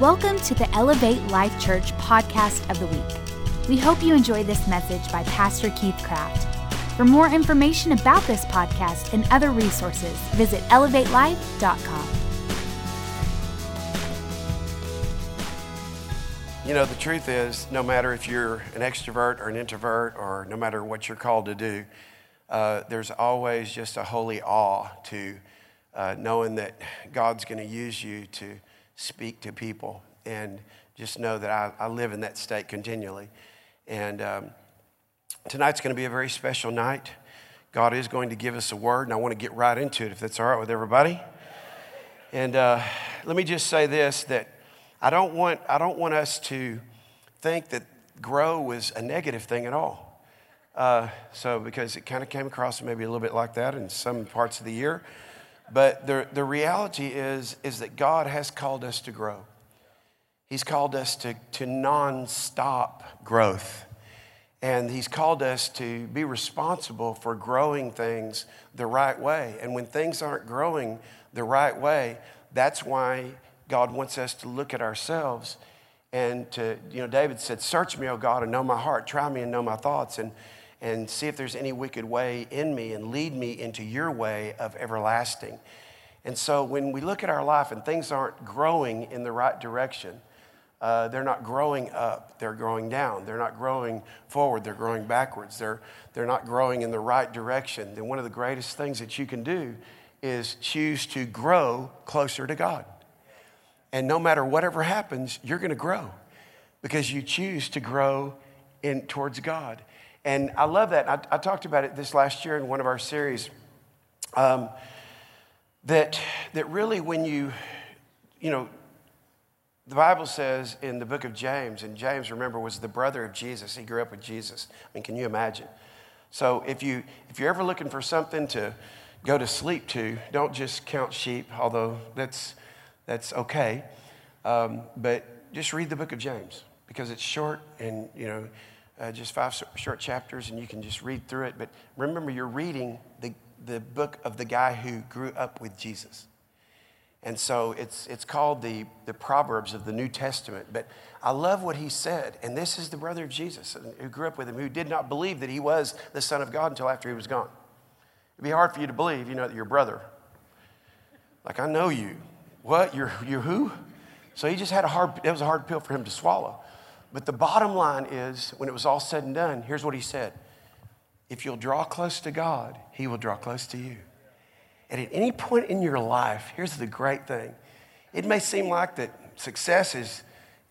Welcome to the Elevate Life Church podcast of the week. We hope you enjoy this message by Pastor Keith Craft. For more information about this podcast and other resources, visit elevatelife.com. You know, the truth is, no matter if you're an extrovert or an introvert, or no matter what you're called to do, uh, there's always just a holy awe to uh, knowing that God's going to use you to speak to people. And just know that I, I live in that state continually. And um, tonight's going to be a very special night. God is going to give us a word, and I want to get right into it if that's all right with everybody. And uh, let me just say this that I don't want, I don't want us to think that grow was a negative thing at all. Uh, so, because it kind of came across maybe a little bit like that in some parts of the year. But the, the reality is, is that God has called us to grow. He's called us to, to non-stop growth. And he's called us to be responsible for growing things the right way. And when things aren't growing the right way, that's why God wants us to look at ourselves and to, you know, David said, Search me, O God, and know my heart. Try me and know my thoughts, and, and see if there's any wicked way in me, and lead me into your way of everlasting. And so when we look at our life and things aren't growing in the right direction, uh, they're not growing up, they're growing down. They're not growing forward, they're growing backwards. They're, they're not growing in the right direction. Then one of the greatest things that you can do is choose to grow closer to God. And no matter whatever happens, you're going to grow because you choose to grow in towards God. And I love that. I, I talked about it this last year in one of our series. Um, that that really, when you, you know, the Bible says in the book of James, and James, remember, was the brother of Jesus. He grew up with Jesus. I mean, can you imagine? So if you if you're ever looking for something to go to sleep to, don't just count sheep, although that's that's okay. Um, but just read the book of James because it's short and, you know, uh, just five short chapters and you can just read through it. But remember, you're reading the, the book of the guy who grew up with Jesus. And so it's, it's called the, the Proverbs of the New Testament. But I love what he said. And this is the brother of Jesus who grew up with him, who did not believe that he was the Son of God until after he was gone. It'd be hard for you to believe, you know, that your brother, like, I know you. What? You're, you're who? So he just had a hard, it was a hard pill for him to swallow. But the bottom line is, when it was all said and done, here's what he said If you'll draw close to God, he will draw close to you. And at any point in your life, here's the great thing it may seem like that success is,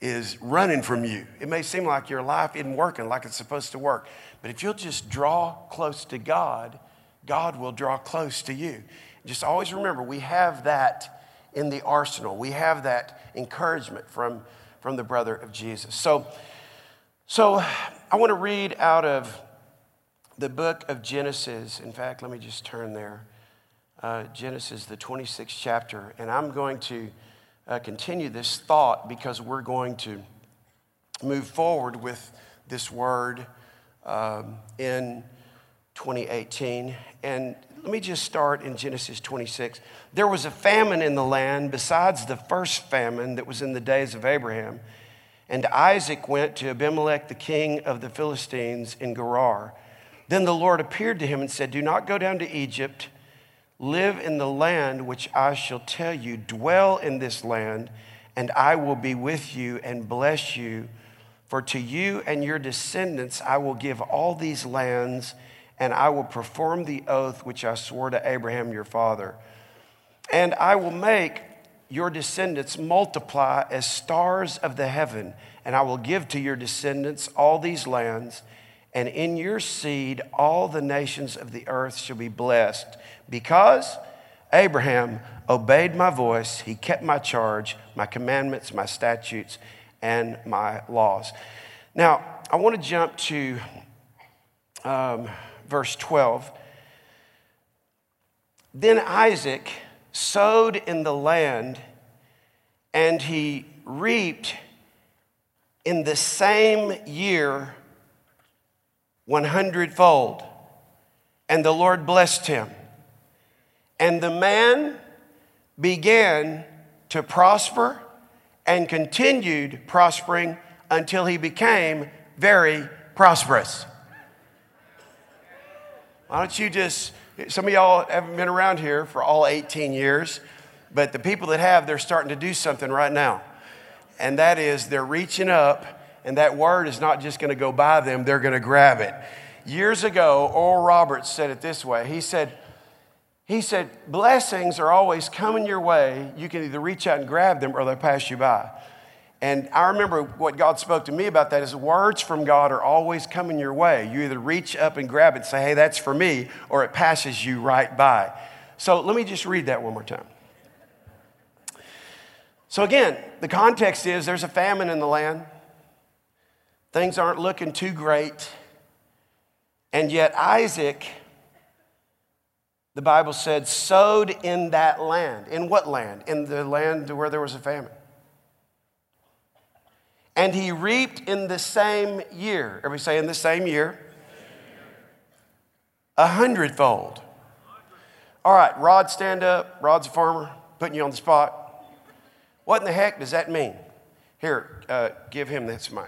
is running from you, it may seem like your life isn't working like it's supposed to work. But if you'll just draw close to God, God will draw close to you. Just always remember, we have that in the arsenal. We have that encouragement from, from the brother of Jesus. So, so I want to read out of the book of Genesis. In fact, let me just turn there. Uh, Genesis, the 26th chapter. And I'm going to uh, continue this thought because we're going to move forward with this word um, in 2018. And let me just start in Genesis 26. There was a famine in the land besides the first famine that was in the days of Abraham. And Isaac went to Abimelech, the king of the Philistines, in Gerar. Then the Lord appeared to him and said, Do not go down to Egypt. Live in the land which I shall tell you. Dwell in this land, and I will be with you and bless you. For to you and your descendants I will give all these lands and I will perform the oath which I swore to Abraham your father. And I will make your descendants multiply as stars of the heaven, and I will give to your descendants all these lands, and in your seed all the nations of the earth shall be blessed, because Abraham obeyed my voice, he kept my charge, my commandments, my statutes, and my laws. Now, I want to jump to. Um, verse 12. Then Isaac sowed in the land, and he reaped in the same year 100 fold. And the Lord blessed him. And the man began to prosper and continued prospering until he became very prosperous. Why don't you just, some of y'all haven't been around here for all 18 years, but the people that have, they're starting to do something right now. And that is they're reaching up, and that word is not just going to go by them, they're going to grab it. Years ago, Oral Roberts said it this way. He said, he said, blessings are always coming your way. You can either reach out and grab them or they'll pass you by. And I remember what God spoke to me about that is words from God are always coming your way. You either reach up and grab it and say, hey, that's for me, or it passes you right by. So let me just read that one more time. So again, the context is there's a famine in the land. Things aren't looking too great. And yet Isaac the Bible said, sowed in that land. In what land? In the land where there was a famine. And he reaped in the same year. Everybody say, in the same year? A hundredfold. All right, Rod, stand up. Rod's a farmer, putting you on the spot. What in the heck does that mean? Here, uh, give him this mic.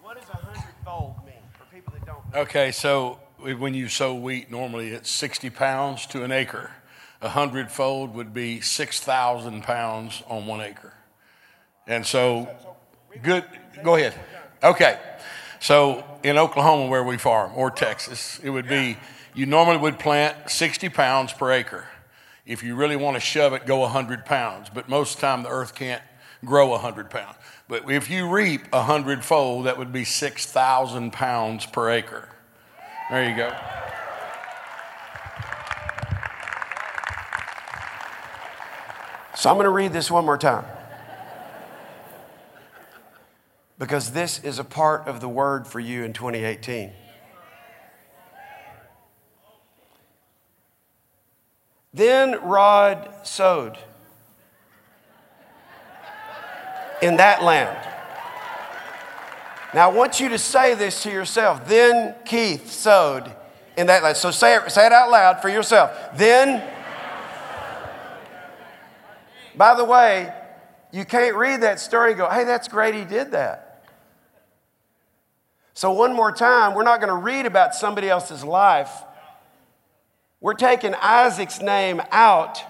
What does a hundredfold mean for people that don't know? Okay, so when you sow wheat, normally it's 60 pounds to an acre. A hundredfold would be 6,000 pounds on one acre. And so, good, go ahead. Okay. So in Oklahoma, where we farm, or Texas, it would be you normally would plant 60 pounds per acre. If you really want to shove it, go 100 pounds. But most of the time, the earth can't grow 100 pounds. But if you reap a fold, that would be 6,000 pounds per acre. There you go. So I'm going to read this one more time. Because this is a part of the word for you in 2018. Then Rod sowed in that land now, I want you to say this to yourself. Then Keith sowed in that land. So say it, say it out loud for yourself. Then, by the way, you can't read that story and go, hey, that's great, he did that. So, one more time, we're not going to read about somebody else's life. We're taking Isaac's name out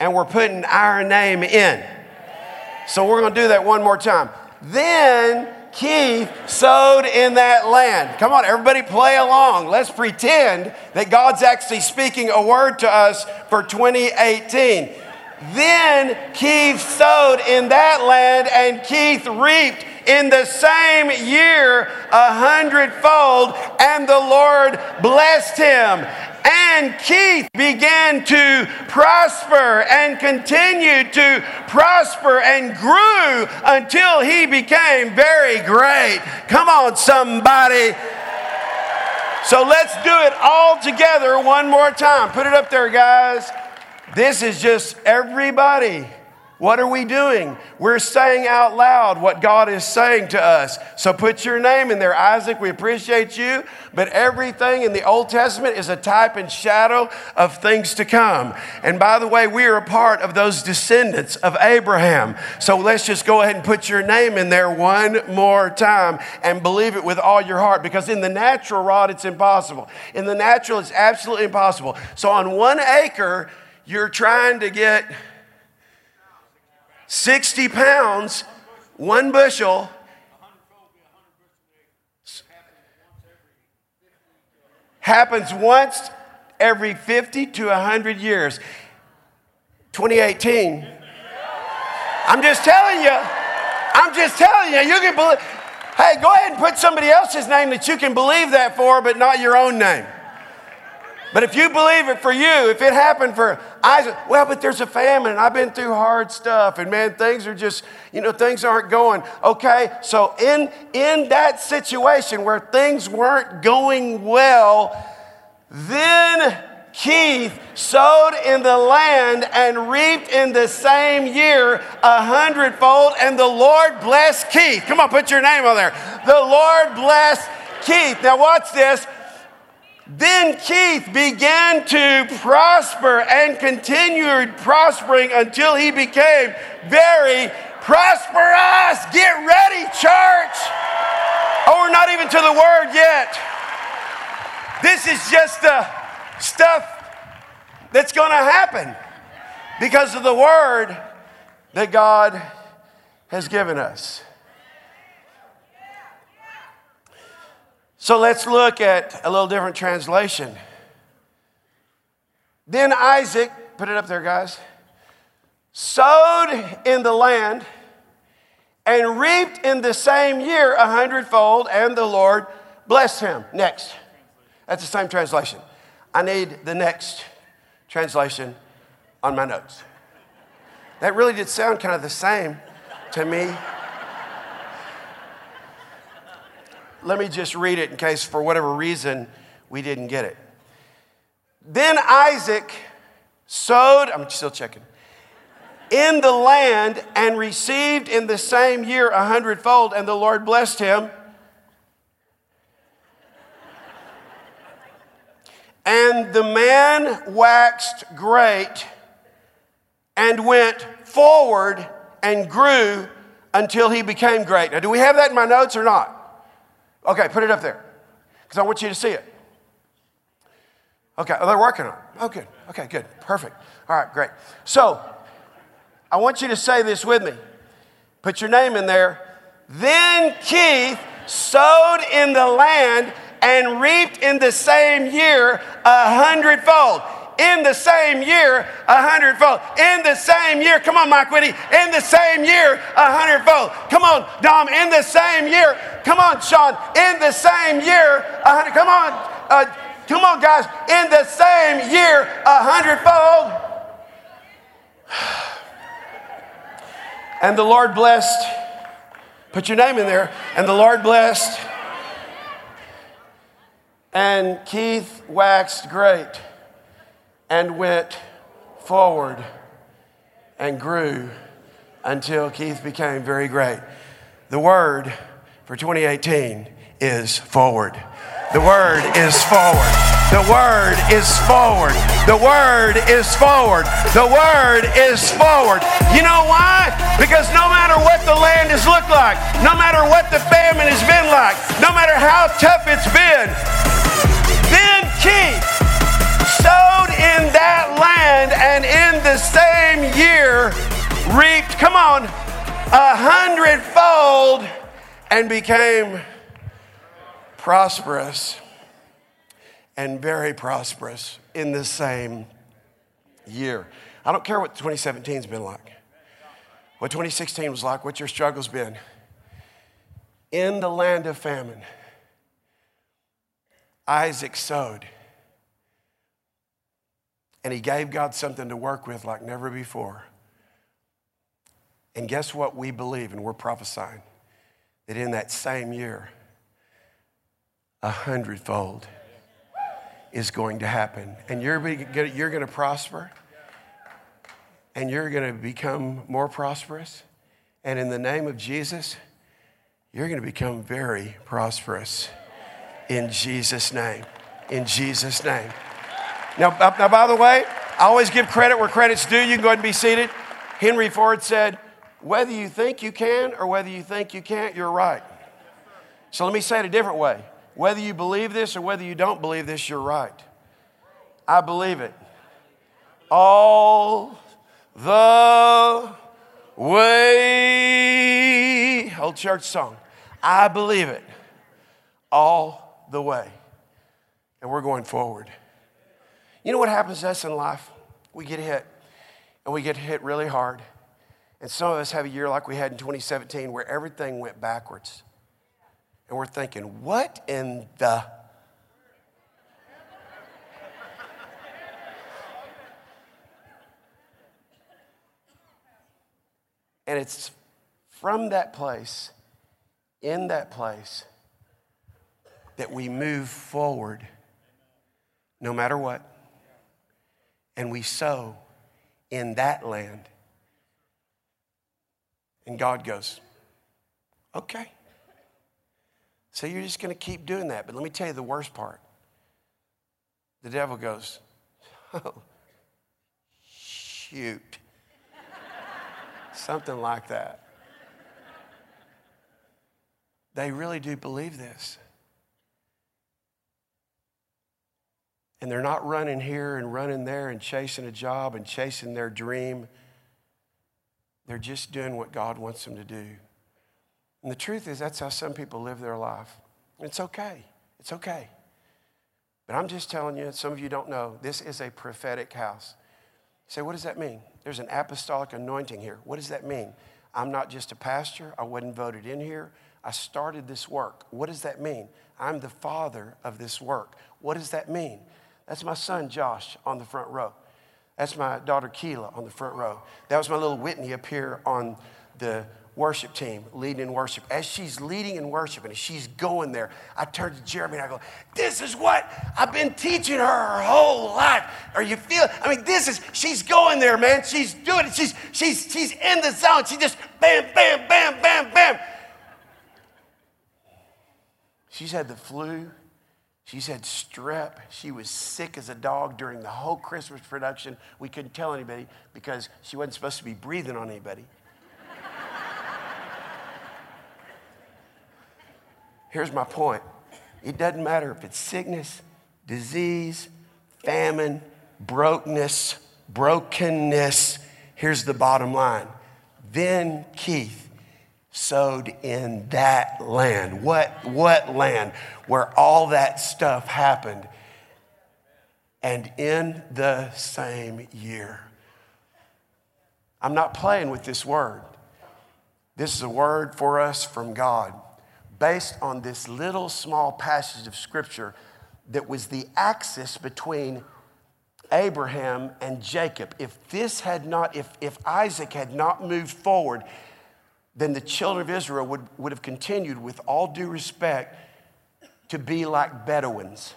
and we're putting our name in. So, we're going to do that one more time. Then Keith sowed in that land. Come on, everybody, play along. Let's pretend that God's actually speaking a word to us for 2018. Then Keith sowed in that land, and Keith reaped in the same year a hundredfold, and the Lord blessed him. And Keith began to prosper and continued to prosper and grew until he became very great. Come on, somebody. So let's do it all together one more time. Put it up there, guys. This is just everybody. What are we doing? We're saying out loud what God is saying to us. So put your name in there, Isaac. We appreciate you. But everything in the Old Testament is a type and shadow of things to come. And by the way, we are a part of those descendants of Abraham. So let's just go ahead and put your name in there one more time and believe it with all your heart because in the natural, Rod, it's impossible. In the natural, it's absolutely impossible. So on one acre, you're trying to get 60 pounds, one bushel. Happens once every 50 to 100 years. 2018. I'm just telling you. I'm just telling you. You can believe. Hey, go ahead and put somebody else's name that you can believe that for, but not your own name. But if you believe it for you, if it happened for Isaac, well, but there's a famine and I've been through hard stuff and man, things are just, you know, things aren't going. Okay, so in, in that situation where things weren't going well, then Keith sowed in the land and reaped in the same year a hundredfold, and the Lord blessed Keith. Come on, put your name on there. The Lord blessed Keith. Now, watch this. Then Keith began to prosper and continued prospering until he became very prosperous. Get ready, church. Oh, we're not even to the word yet. This is just the stuff that's going to happen because of the word that God has given us. So let's look at a little different translation. Then Isaac, put it up there, guys, sowed in the land and reaped in the same year a hundredfold, and the Lord blessed him. Next. That's the same translation. I need the next translation on my notes. That really did sound kind of the same to me. Let me just read it in case, for whatever reason, we didn't get it. Then Isaac sowed, I'm still checking, in the land and received in the same year a hundredfold, and the Lord blessed him. And the man waxed great and went forward and grew until he became great. Now, do we have that in my notes or not? Okay, put it up there because I want you to see it. Okay, oh, they're working on it. Oh, good. Okay, good. Perfect. All right, great. So, I want you to say this with me. Put your name in there. Then Keith sowed in the land and reaped in the same year a hundredfold in the same year a hundredfold. In the same year, come on, Mike Whitty, in the same year a hundredfold. Come on, Dom, in the same year. Come on, Sean, in the same year a hundred. Come on, uh, come on, guys, in the same year a hundredfold. And the Lord blessed. Put your name in there. And the Lord blessed. And Keith waxed great and went forward and grew until Keith became very great. The word for 2018 is forward. The word is forward. The word is forward. The word is forward. The word is forward. You know why? Because no matter what the land has looked like, no matter what the famine has been like, no matter how tough it's been, then Keith in that land and in the same year reaped, come on, a hundredfold and became prosperous and very prosperous in the same year. I don't care what 2017's been like, what 2016 was like, what your struggle's been. In the land of famine, Isaac sowed and he gave God something to work with like never before. And guess what we believe, and we're prophesying that in that same year, a hundredfold is going to happen. And you're, you're going to prosper, and you're going to become more prosperous. And in the name of Jesus, you're going to become very prosperous. In Jesus' name. In Jesus' name. Now, uh, now, by the way, I always give credit where credit's due. You can go ahead and be seated. Henry Ford said, whether you think you can or whether you think you can't, you're right. So let me say it a different way. Whether you believe this or whether you don't believe this, you're right. I believe it. All the way. Old church song. I believe it. All the way. And we're going forward. You know what happens to us in life? We get hit, and we get hit really hard. And some of us have a year like we had in 2017 where everything went backwards. And we're thinking, what in the. And it's from that place, in that place, that we move forward no matter what and we sow in that land. And God goes, okay. So you're just going to keep doing that. But let me tell you the worst part. The devil goes, oh, shoot. Something like that. They really do believe this. And they're not running here and running there and chasing a job and chasing their dream. They're just doing what God wants them to do. And the truth is, that's how some people live their life. It's okay. It's okay. But I'm just telling you, some of you don't know, this is a prophetic house. You say, what does that mean? There's an apostolic anointing here. What does that mean? I'm not just a pastor. I wasn't voted in here. I started this work. What does that mean? I'm the father of this work. What does that mean? That's my son Josh on the front row. That's my daughter Keela on the front row. That was my little Whitney up here on the worship team leading in worship. As she's leading in worship and she's going there, I turn to Jeremy and I go, This is what I've been teaching her her whole life. Are you feel? I mean, this is, she's going there, man. She's doing it. She's, she's, she's in the zone. She just bam, bam, bam, bam, bam. She's had the flu. She's said strep. She was sick as a dog during the whole Christmas production. We couldn't tell anybody because she wasn't supposed to be breathing on anybody. Here's my point it doesn't matter if it's sickness, disease, famine, brokenness, brokenness. Here's the bottom line. Then Keith sowed in that land. What, what land? Where all that stuff happened. And in the same year. I'm not playing with this word. This is a word for us from God based on this little small passage of scripture that was the axis between Abraham and Jacob. If this had not, if, if Isaac had not moved forward, then the children of Israel would, would have continued, with all due respect, to be like Bedouins,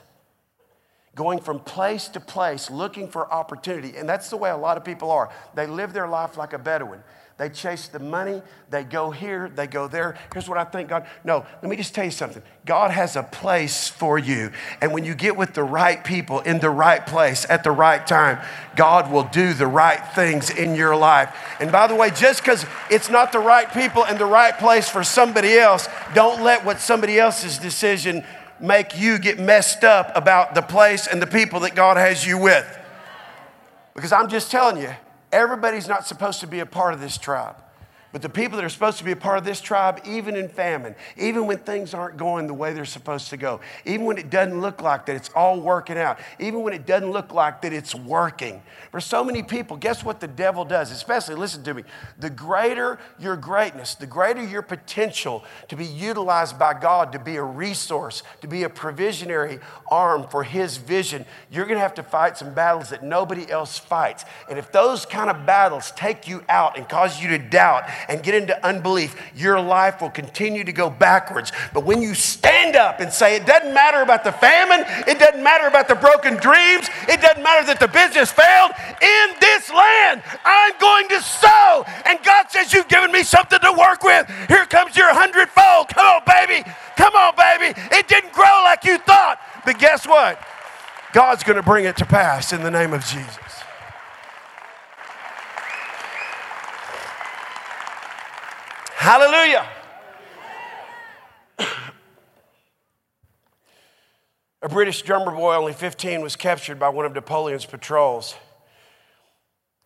going from place to place looking for opportunity. And that's the way a lot of people are. They live their life like a Bedouin. They chase the money. They go here. They go there. Here's what I think God. No, let me just tell you something. God has a place for you. And when you get with the right people in the right place at the right time, God will do the right things in your life. And by the way, just because it's not the right people and the right place for somebody else, don't let what somebody else's decision make you get messed up about the place and the people that God has you with. Because I'm just telling you, Everybody's not supposed to be a part of this tribe. But the people that are supposed to be a part of this tribe, even in famine, even when things aren't going the way they're supposed to go, even when it doesn't look like that it's all working out, even when it doesn't look like that it's working. For so many people, guess what the devil does? Especially, listen to me, the greater your greatness, the greater your potential to be utilized by God to be a resource, to be a provisionary arm for his vision, you're going to have to fight some battles that nobody else fights. And if those kind of battles take you out and cause you to doubt, and get into unbelief, your life will continue to go backwards. But when you stand up and say, it doesn't matter about the famine, it doesn't matter about the broken dreams, it doesn't matter that the business failed, in this land, I'm going to sow. And God says, You've given me something to work with. Here comes your hundredfold. Come on, baby. Come on, baby. It didn't grow like you thought. But guess what? God's going to bring it to pass in the name of Jesus. Hallelujah. A British drummer boy, only 15, was captured by one of Napoleon's patrols.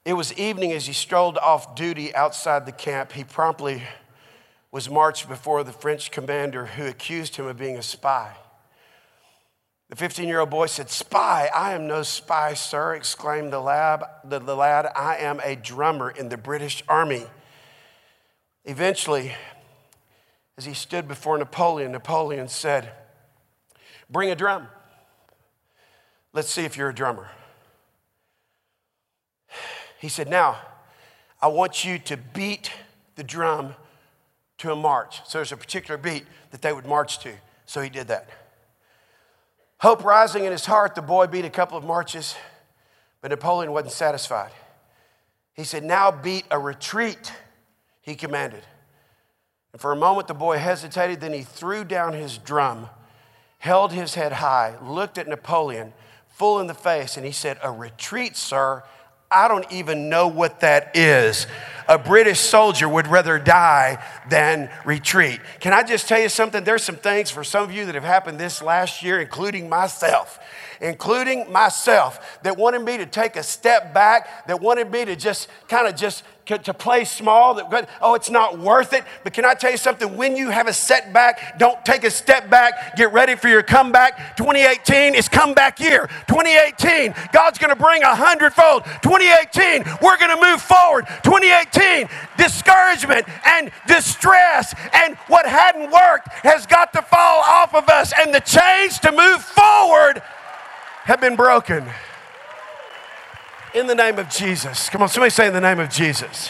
It was evening as he strolled off duty outside the camp. He promptly was marched before the French commander who accused him of being a spy. The 15 year old boy said, Spy? I am no spy, sir, exclaimed the lad. The, lad. I am a drummer in the British Army. Eventually, as he stood before Napoleon, Napoleon said, Bring a drum. Let's see if you're a drummer. He said, Now, I want you to beat the drum to a march. So there's a particular beat that they would march to. So he did that. Hope rising in his heart, the boy beat a couple of marches, but Napoleon wasn't satisfied. He said, Now beat a retreat he commanded. And for a moment, the boy hesitated, then he threw down his drum, held his head high, looked at Napoleon full in the face, and he said, A retreat, sir. I don't even know what that is. A British soldier would rather die than retreat. Can I just tell you something? There's some things for some of you that have happened this last year, including myself including myself, that wanted me to take a step back, that wanted me to just kind of just to play small, that, oh, it's not worth it. But can I tell you something? When you have a setback, don't take a step back. Get ready for your comeback. 2018 is comeback year. 2018, God's going to bring a hundredfold. 2018, we're going to move forward. 2018, discouragement and distress and what hadn't worked has got to fall off of us, and the chains to move forward have been broken. In the name of Jesus. Come on, somebody say in the name of Jesus.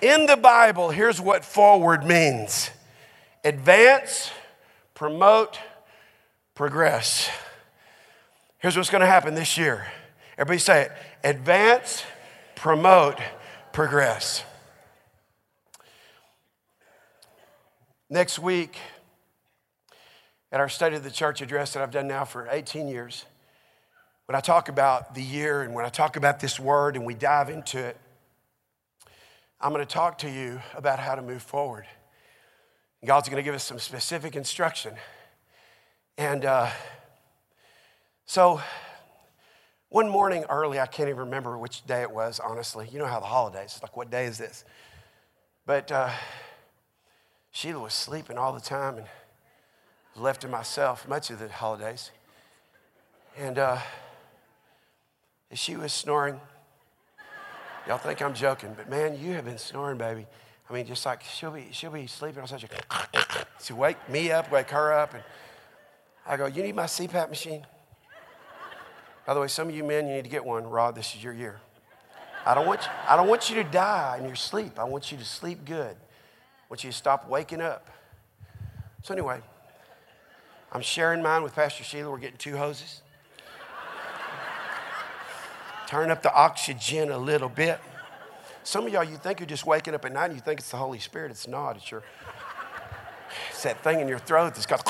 In the Bible, here's what forward means advance, promote, progress. Here's what's going to happen this year. Everybody say it advance, promote, progress. Next week, at our State of the Church address that I've done now for 18 years, when I talk about the year and when I talk about this word and we dive into it, I'm going to talk to you about how to move forward. God's going to give us some specific instruction. And uh, so, one morning early, I can't even remember which day it was, honestly. You know how the holidays, like, what day is this? But uh, Sheila was sleeping all the time and left to myself much of the holidays. And uh, she was snoring. Y'all think I'm joking, but man, you have been snoring, baby. I mean, just like she'll be, she'll be sleeping on such a, she wake me up, wake her up, and I go, you need my CPAP machine? By the way, some of you men, you need to get one. Rod, this is your year. I don't want you, I don't want you to die in your sleep. I want you to sleep good. I want you to stop waking up. So anyway, I'm sharing mine with Pastor Sheila. We're getting two hoses. Turn up the oxygen a little bit. Some of y'all, you think you're just waking up at night and you think it's the Holy Spirit. It's not. It's your, it's that thing in your throat that's got.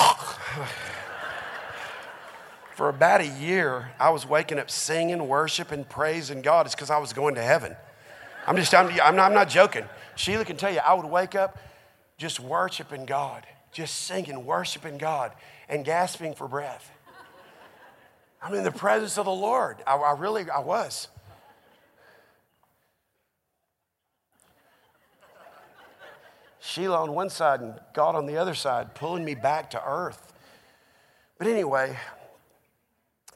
For about a year, I was waking up singing, worshiping, praising God. It's because I was going to heaven. I'm just, I'm, I'm, not, I'm not joking. Sheila can tell you, I would wake up just worshiping God, just singing, worshiping God, and gasping for breath. I'm in the presence of the Lord. I, I really, I was. Sheila on one side and God on the other side, pulling me back to earth. But anyway,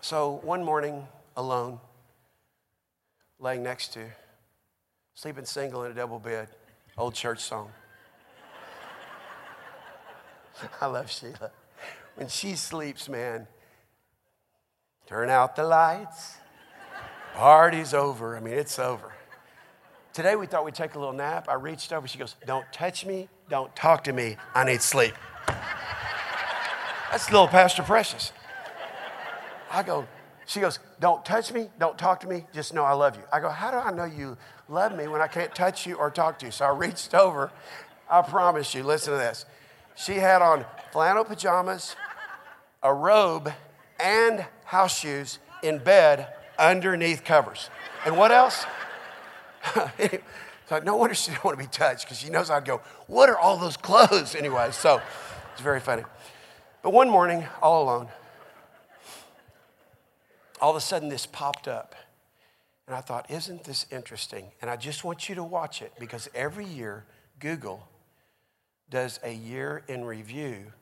so one morning, alone, laying next to, sleeping single in a double bed, old church song. I love Sheila. When she sleeps, man, Turn out the lights. Party's over. I mean, it's over. Today we thought we'd take a little nap. I reached over. She goes, Don't touch me. Don't talk to me. I need sleep. That's little Pastor Precious. I go, she goes, Don't touch me. Don't talk to me. Just know I love you. I go, How do I know you love me when I can't touch you or talk to you? So I reached over. I promise you, listen to this. She had on flannel pajamas, a robe, and house shoes in bed underneath covers. And what else? so no wonder she didn't want to be touched because she knows I'd go, What are all those clothes anyway? So it's very funny. But one morning, all alone, all of a sudden this popped up. And I thought, Isn't this interesting? And I just want you to watch it because every year, Google does a year in review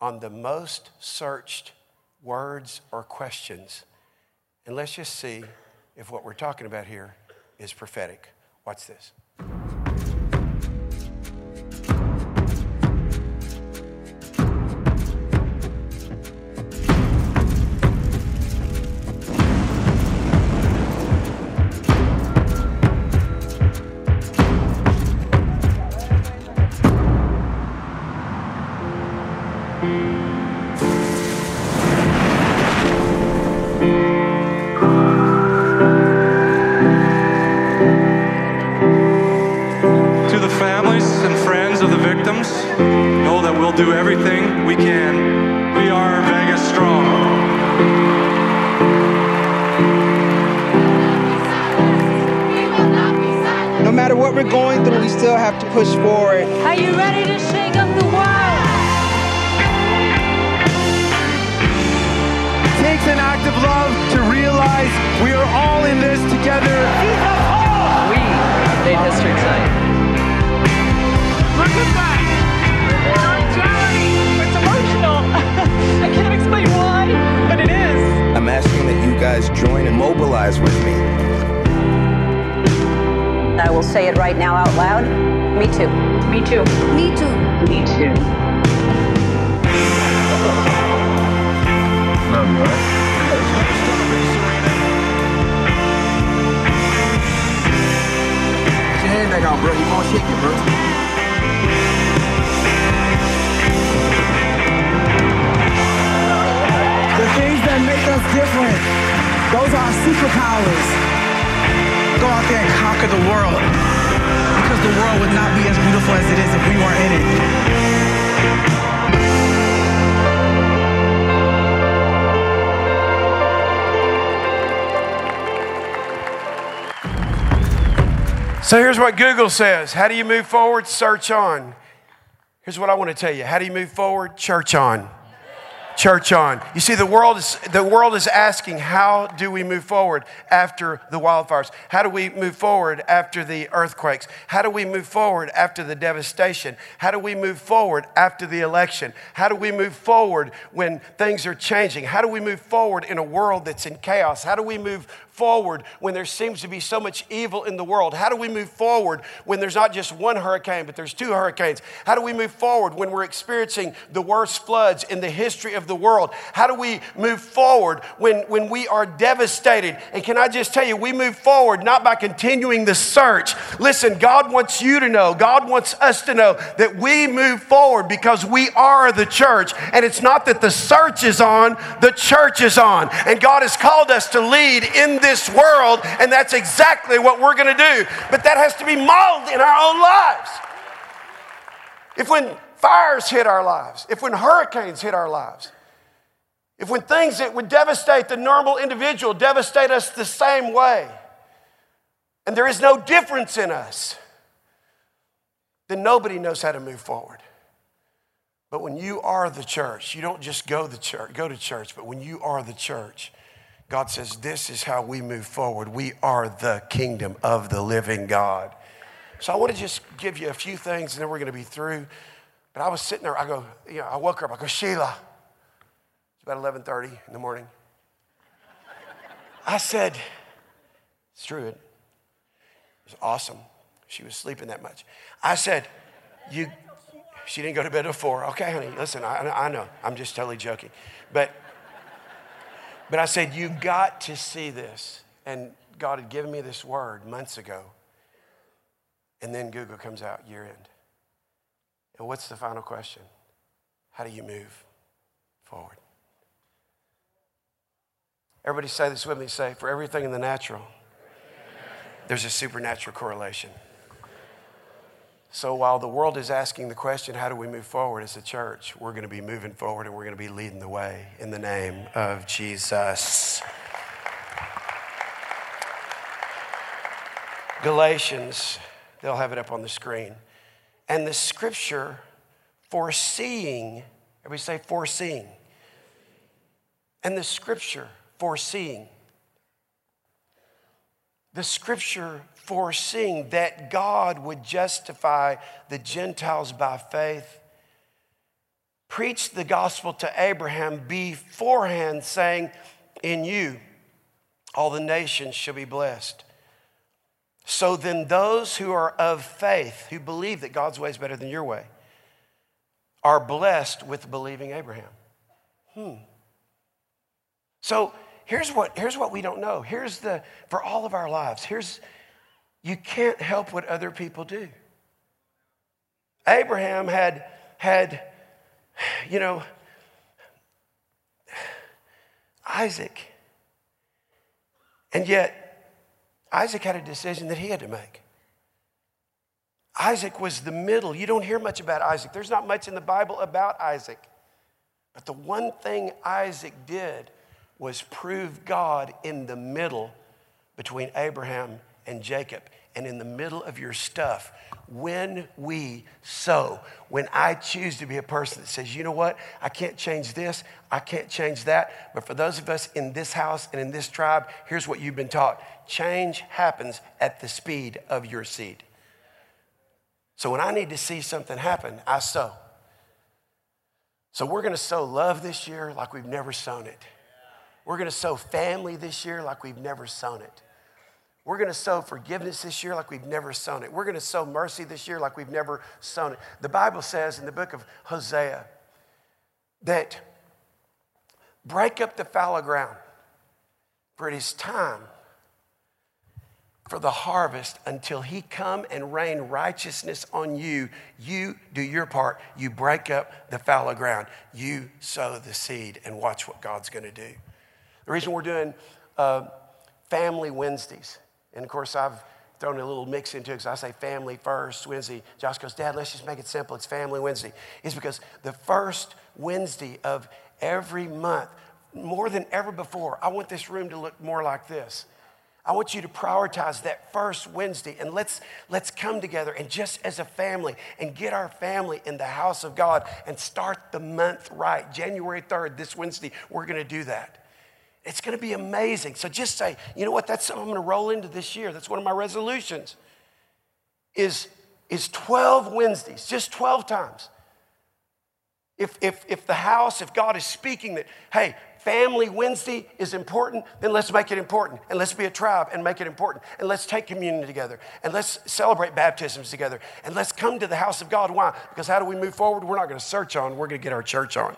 on the most searched words or questions. And let's just see if what we're talking about here is prophetic. Watch this. Out, bro. You gonna shake it, bro. The things that make us different, those are our superpowers. Go out there and conquer the world. Because the world would not be as beautiful as it is if we weren't in it. So here's what Google says How do you move forward? Search on. Here's what I want to tell you How do you move forward? Church on. Church on. You see, the world is the world is asking, how do we move forward after the wildfires? How do we move forward after the earthquakes? How do we move forward after the devastation? How do we move forward after the election? How do we move forward when things are changing? How do we move forward in a world that's in chaos? How do we move forward when there seems to be so much evil in the world? How do we move forward when there's not just one hurricane, but there's two hurricanes? How do we move forward when we're experiencing the worst floods in the history of the world? How do we move forward when, when we are devastated? And can I just tell you, we move forward not by continuing the search. Listen, God wants you to know, God wants us to know that we move forward because we are the church. And it's not that the search is on, the church is on. And God has called us to lead in this world, and that's exactly what we're going to do. But that has to be modeled in our own lives. If when fires hit our lives, if when hurricanes hit our lives, if when things that would devastate the normal individual devastate us the same way, and there is no difference in us, then nobody knows how to move forward. But when you are the church, you don't just go the church, go to church, but when you are the church, God says, This is how we move forward. We are the kingdom of the living God. So I want to just give you a few things and then we're going to be through. But I was sitting there, I go, you know, I woke her up, I go, Sheila. It's about 11:30 in the morning. I said, it's true. It was awesome. She was sleeping that much. I said, you, she didn't go to bed at four. Okay, honey, listen, I, I know. I'm just totally joking. But, but I said, you got to see this. And God had given me this word months ago. And then Google comes out year end. And what's the final question? How do you move forward? Everybody say this with me. Say, for everything in the natural, there's a supernatural correlation. So while the world is asking the question, how do we move forward as a church? We're going to be moving forward and we're going to be leading the way in the name of Jesus. Galatians, they'll have it up on the screen. And the scripture foreseeing, everybody say foreseeing. And the scripture foreseeing. The scripture foreseeing that God would justify the Gentiles by faith, preached the gospel to Abraham beforehand, saying, In you all the nations shall be blessed. So then, those who are of faith, who believe that God's way is better than your way, are blessed with believing Abraham. Hmm. So here's what, here's what we don't know. Here's the, for all of our lives, here's, you can't help what other people do. Abraham had, had, you know, Isaac. And yet, Isaac had a decision that he had to make. Isaac was the middle. You don't hear much about Isaac. There's not much in the Bible about Isaac. But the one thing Isaac did was prove God in the middle between Abraham and Jacob. and in the middle of your stuff, when we sow, when I choose to be a person that says, you know what, I can't change this, I can't change that, but for those of us in this house and in this tribe, here's what you've been taught change happens at the speed of your seed. So when I need to see something happen, I sow. So we're gonna sow love this year like we've never sown it. We're gonna sow family this year like we've never sown it. We're going to sow forgiveness this year like we've never sown it. We're going to sow mercy this year like we've never sown it. The Bible says in the book of Hosea that break up the fallow ground, for it is time for the harvest until he come and rain righteousness on you. You do your part. You break up the fallow ground. You sow the seed and watch what God's going to do. The reason we're doing uh, family Wednesdays and of course, I've thrown a little mix into it because I say family first Wednesday. Josh goes, Dad, let's just make it simple. It's family Wednesday. It's because the first Wednesday of every month, more than ever before, I want this room to look more like this. I want you to prioritize that first Wednesday and let's, let's come together and just as a family and get our family in the house of God and start the month right. January 3rd, this Wednesday, we're going to do that. It's going to be amazing. So just say, you know what, that's something I'm going to roll into this year. That's one of my resolutions. Is, is 12 Wednesdays, just 12 times. If, if, if the house, if God is speaking that, hey, family Wednesday is important, then let's make it important. And let's be a tribe and make it important. And let's take communion together. And let's celebrate baptisms together. And let's come to the house of God. Why? Because how do we move forward? We're not going to search on, we're going to get our church on.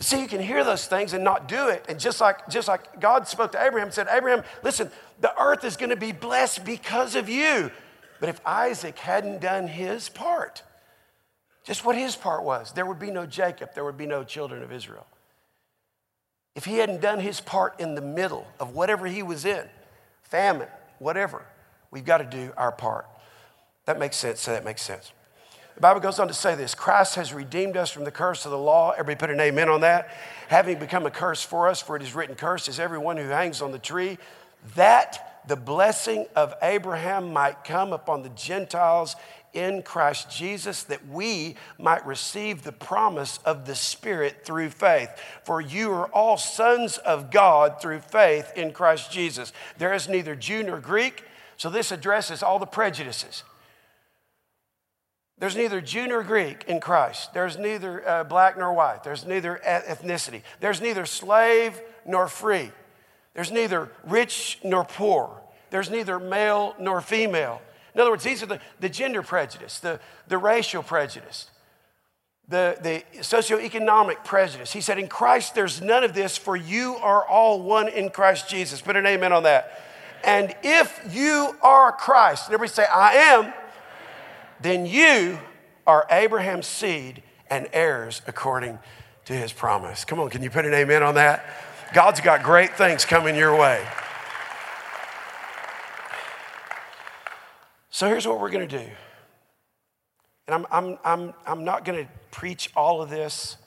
See, you can hear those things and not do it. And just like, just like God spoke to Abraham and said, Abraham, listen, the earth is going to be blessed because of you. But if Isaac hadn't done his part, just what his part was, there would be no Jacob, there would be no children of Israel. If he hadn't done his part in the middle of whatever he was in, famine, whatever, we've got to do our part. That makes sense. So that makes sense. The Bible goes on to say this Christ has redeemed us from the curse of the law. Everybody put an amen on that. Having become a curse for us, for it is written, Cursed is everyone who hangs on the tree, that the blessing of Abraham might come upon the Gentiles in Christ Jesus, that we might receive the promise of the Spirit through faith. For you are all sons of God through faith in Christ Jesus. There is neither Jew nor Greek, so this addresses all the prejudices. There's neither Jew nor Greek in Christ. There's neither uh, black nor white. There's neither ethnicity. There's neither slave nor free. There's neither rich nor poor. There's neither male nor female. In other words, these are the, the gender prejudice, the, the racial prejudice, the, the socioeconomic prejudice. He said, In Christ, there's none of this, for you are all one in Christ Jesus. Put an amen on that. And if you are Christ, and everybody say, I am then you are Abraham's seed and heirs according to his promise. Come on, can you put an amen on that? God's got great things coming your way. So here's what we're going to do. And I'm, I'm, I'm, I'm not going to preach all of this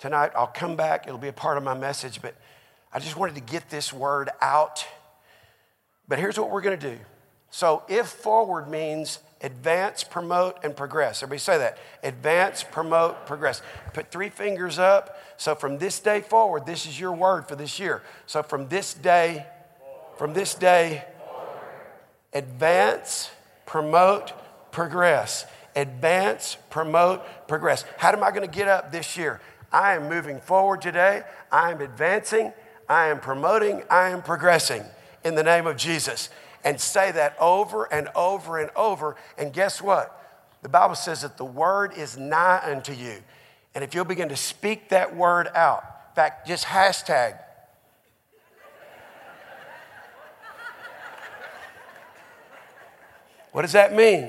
tonight. I'll come back, it'll be a part of my message, but I just wanted to get this word out. But here's what we're going to do. So if forward means advance, promote, and progress. Everybody say that. Advance, promote, progress. Put three fingers up. So from this day forward, this is your word for this year. So from this day, from this day, advance, promote, progress. Advance, promote, progress. How am I going to get up this year? I am moving forward today. I am advancing. I am promoting. I am progressing in the name of Jesus and say that over and over and over. And guess what? The Bible says that the word is nigh unto you. And if you'll begin to speak that word out, in fact, just hashtag. What does that mean?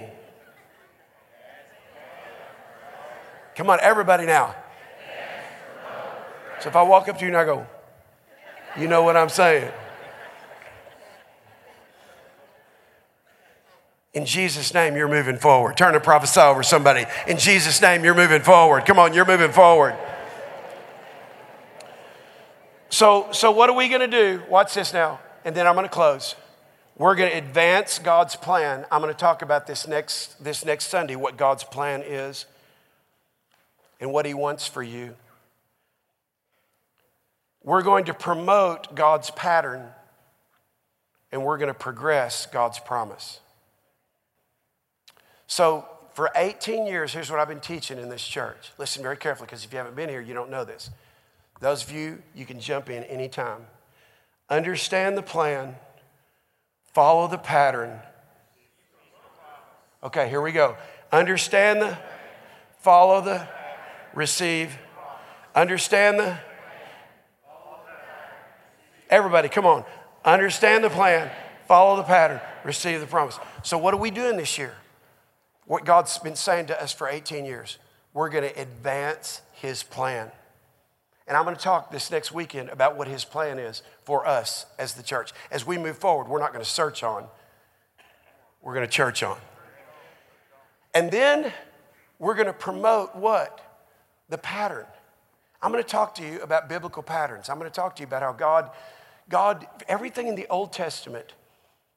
Come on, everybody now. So if I walk up to you and I go, you know what I'm saying? In Jesus' name, you're moving forward. Turn and prophesy over somebody. In Jesus' name, you're moving forward. Come on, you're moving forward. So, so what are we going to do? Watch this now. and then I'm going to close. We're going to advance God's plan. I'm going to talk about this next, this next Sunday, what God's plan is and what He wants for you. We're going to promote God's pattern and we're going to progress God's promise. So, for 18 years, here's what I've been teaching in this church. Listen very carefully because if you haven't been here, you don't know this. Those of you, you can jump in anytime. Understand the plan, follow the pattern. Okay, here we go. Understand the, follow the, receive. Understand the, everybody, come on. Understand the plan, follow the pattern, receive the promise. So, what are we doing this year? What God's been saying to us for 18 years. We're going to advance His plan. And I'm going to talk this next weekend about what His plan is for us as the church. As we move forward, we're not going to search on, we're going to church on. And then we're going to promote what? The pattern. I'm going to talk to you about biblical patterns. I'm going to talk to you about how God, God, everything in the Old Testament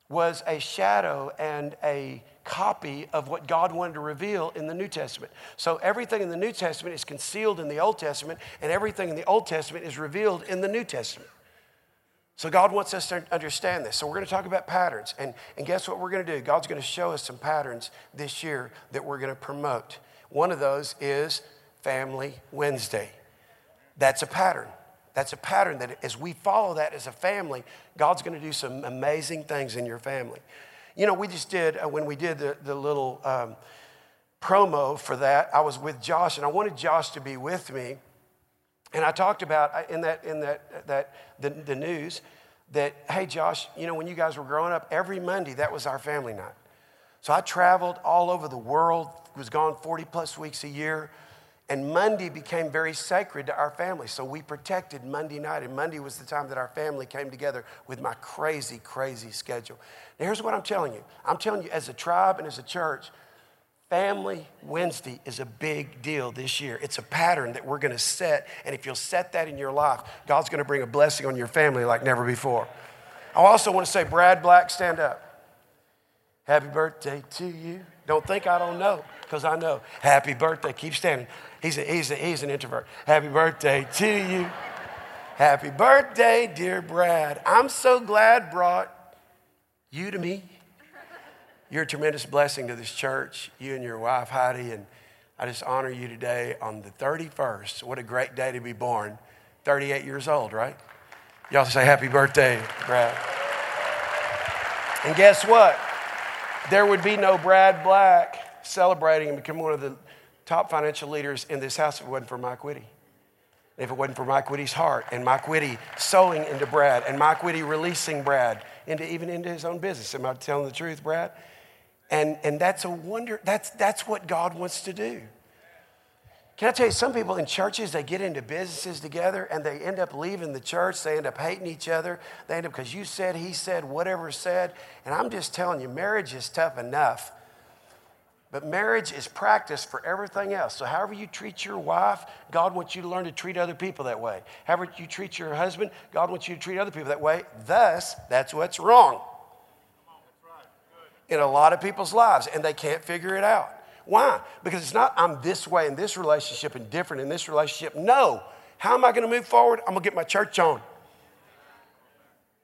was a shadow and a copy of what God wanted to reveal in the New Testament. So everything in the New Testament is concealed in the Old Testament, and everything in the Old Testament is revealed in the New Testament. So God wants us to understand this. So we're going to talk about patterns. And, and guess what we're going to do? God's going to show us some patterns this year that we're going to promote. One of those is Family Wednesday. That's a pattern. That's a pattern that as we follow that as a family, God's going to do some amazing things in your family. You know, we just did, uh, when we did the, the little um, promo for that, I was with Josh and I wanted Josh to be with me. And I talked about uh, in that, in that, that the, the news that, hey, Josh, you know, when you guys were growing up, every Monday, that was our family night. So I traveled all over the world, was gone 40 plus weeks a year. And Monday became very sacred to our family. So we protected Monday night. And Monday was the time that our family came together with my crazy, crazy schedule. Now, here's what I'm telling you I'm telling you, as a tribe and as a church, Family Wednesday is a big deal this year. It's a pattern that we're going to set. And if you'll set that in your life, God's going to bring a blessing on your family like never before. I also want to say, Brad Black, stand up. Happy birthday to you. Don't think I don't know, because I know. Happy birthday. Keep standing. He's, a, he's, a, he's an introvert. Happy birthday to you. Happy birthday, dear Brad. I'm so glad brought you to me. You're a tremendous blessing to this church, you and your wife, Heidi, and I just honor you today on the 31st. What a great day to be born. 38 years old, right? Y'all say happy birthday, Brad. And guess what? There would be no Brad Black celebrating and becoming one of the top financial leaders in this house if it wasn't for Mike Whitty. If it wasn't for Mike Whitty's heart and Mike Whitty sowing into Brad and Mike Whitty releasing Brad into even into his own business. Am I telling the truth, Brad? And, and that's a wonder, that's, that's what God wants to do. Can I tell you, some people in churches, they get into businesses together and they end up leaving the church. They end up hating each other. They end up, because you said, he said, whatever said. And I'm just telling you, marriage is tough enough. But marriage is practice for everything else. So, however you treat your wife, God wants you to learn to treat other people that way. However you treat your husband, God wants you to treat other people that way. Thus, that's what's wrong in a lot of people's lives, and they can't figure it out. Why? Because it's not I'm this way in this relationship and different in this relationship. No. How am I going to move forward? I'm going to get my church on. In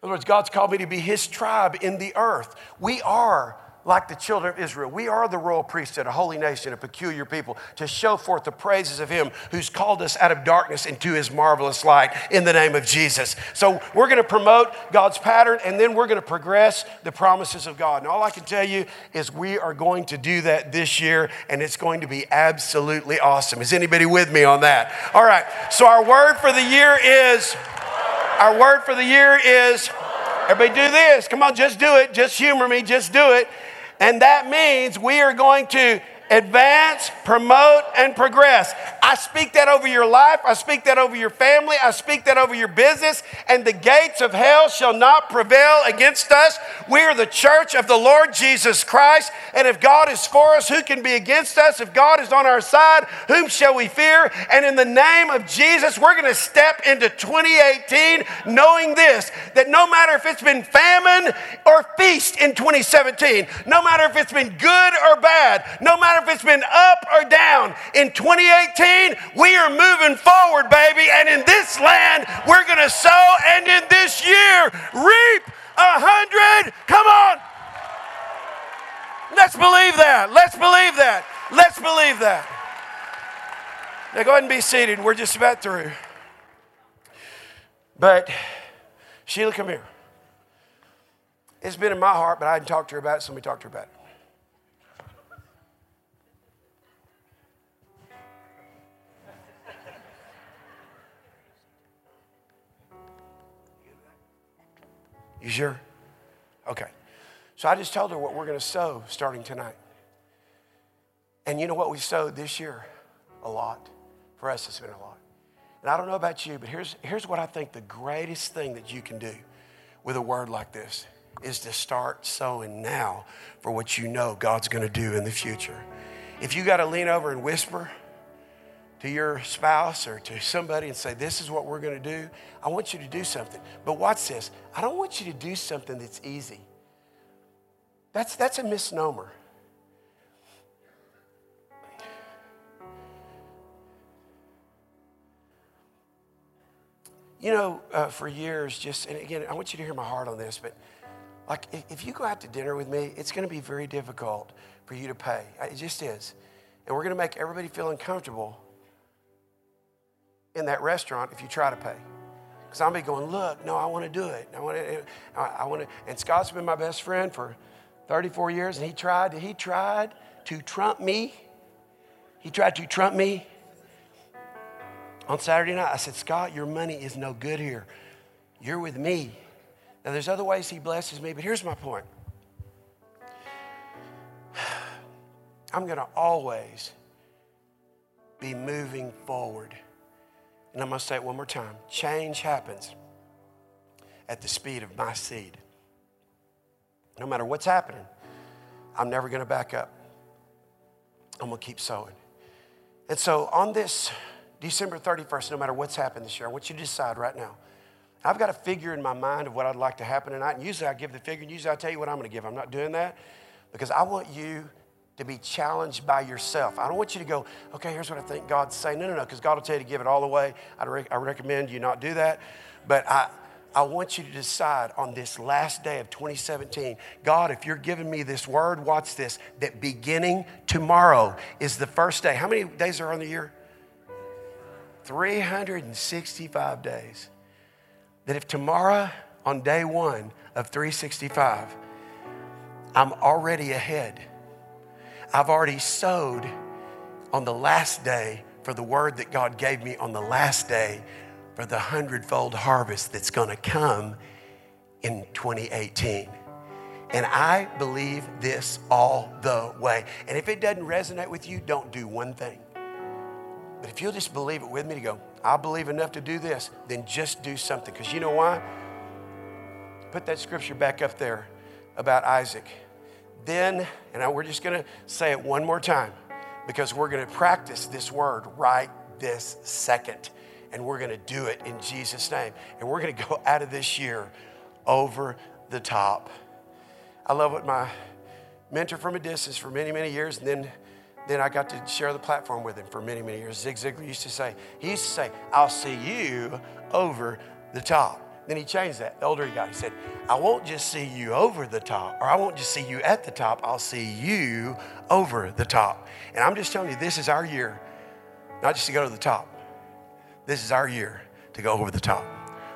other words, God's called me to be His tribe in the earth. We are like the children of Israel. We are the royal priesthood, a holy nation, a peculiar people, to show forth the praises of Him who's called us out of darkness into His marvelous light in the name of Jesus. So we're going to promote God's pattern and then we're going to progress the promises of God. And all I can tell you is we are going to do that this year and it's going to be absolutely awesome. Is anybody with me on that? All right. So our word for the year is, our word for the year is, everybody do this. Come on, just do it. Just humor me. Just do it. And that means we are going to advance, promote, and progress. I speak that over your life. I speak that over your family. I speak that over your business. And the gates of hell shall not prevail against us. We are the church of the Lord Jesus Christ. And if God is for us, who can be against us? If God is on our side, whom shall we fear? And in the name of Jesus, we're going to step into 2018 knowing this that no matter if it's been famine or feast in 2017, no matter if it's been good or bad, no matter if it's been up or down, in 2018, we are moving forward, baby. And in this land, we're going to sow, and in this year, reap a hundred. Come on. Let's believe that. Let's believe that. Let's believe that. Now go ahead and be seated. We're just about through. But Sheila, come here. It's been in my heart, but I hadn't talked to her about it, so let me talk to her about it. You sure? Okay. So I just told her what we're going to sow starting tonight. And you know what we sowed this year? A lot. For us, it's been a lot. And I don't know about you, but here's, here's what I think the greatest thing that you can do with a word like this is to start sowing now for what you know God's going to do in the future. If you got to lean over and whisper to your spouse or to somebody and say, This is what we're going to do, I want you to do something. But watch this I don't want you to do something that's easy. That's, that's a misnomer. You know, uh, for years, just, and again, I want you to hear my heart on this, but like if, if you go out to dinner with me, it's going to be very difficult for you to pay. It just is. And we're going to make everybody feel uncomfortable in that restaurant if you try to pay. Because I'm be going, look, no, I want to do it. I want to, I, want to. And Scott's been my best friend for 34 years, and he tried, he tried to trump me. He tried to trump me on Saturday night. I said, Scott, your money is no good here. You're with me. Now, there's other ways he blesses me, but here's my point. I'm going to always be moving forward. And I'm going to say it one more time change happens at the speed of my seed. No matter what's happening, I'm never going to back up. I'm going to keep sowing. And so on this December 31st, no matter what's happened this year, I want you to decide right now. I've got a figure in my mind of what I'd like to happen tonight. And usually I give the figure, and usually I tell you what I'm going to give. I'm not doing that because I want you to be challenged by yourself. I don't want you to go, okay, here's what I think God's saying. No, no, no, because God will tell you to give it all away. I, re- I recommend you not do that. But I, I want you to decide on this last day of 2017 God, if you're giving me this word, watch this, that beginning tomorrow is the first day. How many days are on the year? 365 days. That if tomorrow, on day one of 365, I'm already ahead I've already sowed on the last day for the word that God gave me on the last day for the hundredfold harvest that's going to come in 2018. And I believe this all the way. And if it doesn't resonate with you, don't do one thing. But if you'll just believe it with me to go, I believe enough to do this, then just do something. Because you know why? Put that scripture back up there about Isaac then, and we're just going to say it one more time because we're going to practice this word right this second. And we're going to do it in Jesus' name. And we're going to go out of this year over the top. I love what my mentor from a distance for many, many years, and then, then I got to share the platform with him for many, many years. Zig Ziglar used to say, he used to say, I'll see you over the top. Then he changed that. The older he got, he said, I won't just see you over the top, or I won't just see you at the top, I'll see you over the top. And I'm just telling you, this is our year, not just to go to the top. This is our year to go over the top.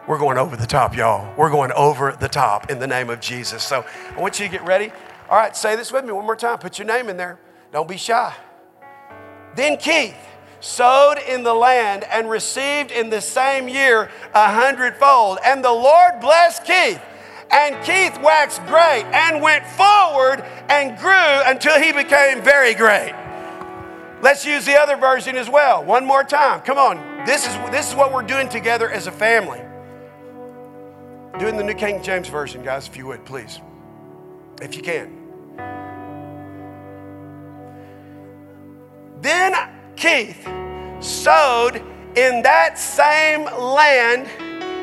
We're going over the top, y'all. We're going over the top in the name of Jesus. So I want you to get ready. All right, say this with me one more time. Put your name in there. Don't be shy. Then Keith sowed in the land and received in the same year a hundredfold. And the Lord blessed Keith. And Keith waxed great and went forward and grew until he became very great. Let's use the other version as well. One more time. Come on. This is, this is what we're doing together as a family. Doing the New King James Version, guys, if you would, please. If you can. Then Keith sowed in that same land,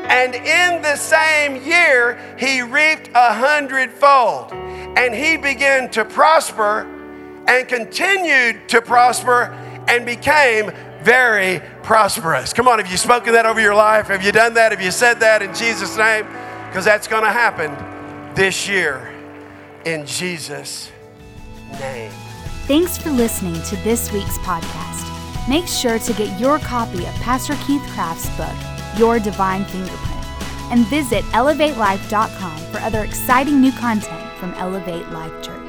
and in the same year he reaped a hundredfold. And he began to prosper and continued to prosper and became very prosperous. Come on, have you spoken that over your life? Have you done that? Have you said that in Jesus' name? Because that's going to happen this year in Jesus' name. Thanks for listening to this week's podcast. Make sure to get your copy of Pastor Keith Craft's book, Your Divine Fingerprint, and visit elevatelife.com for other exciting new content from Elevate Life Church.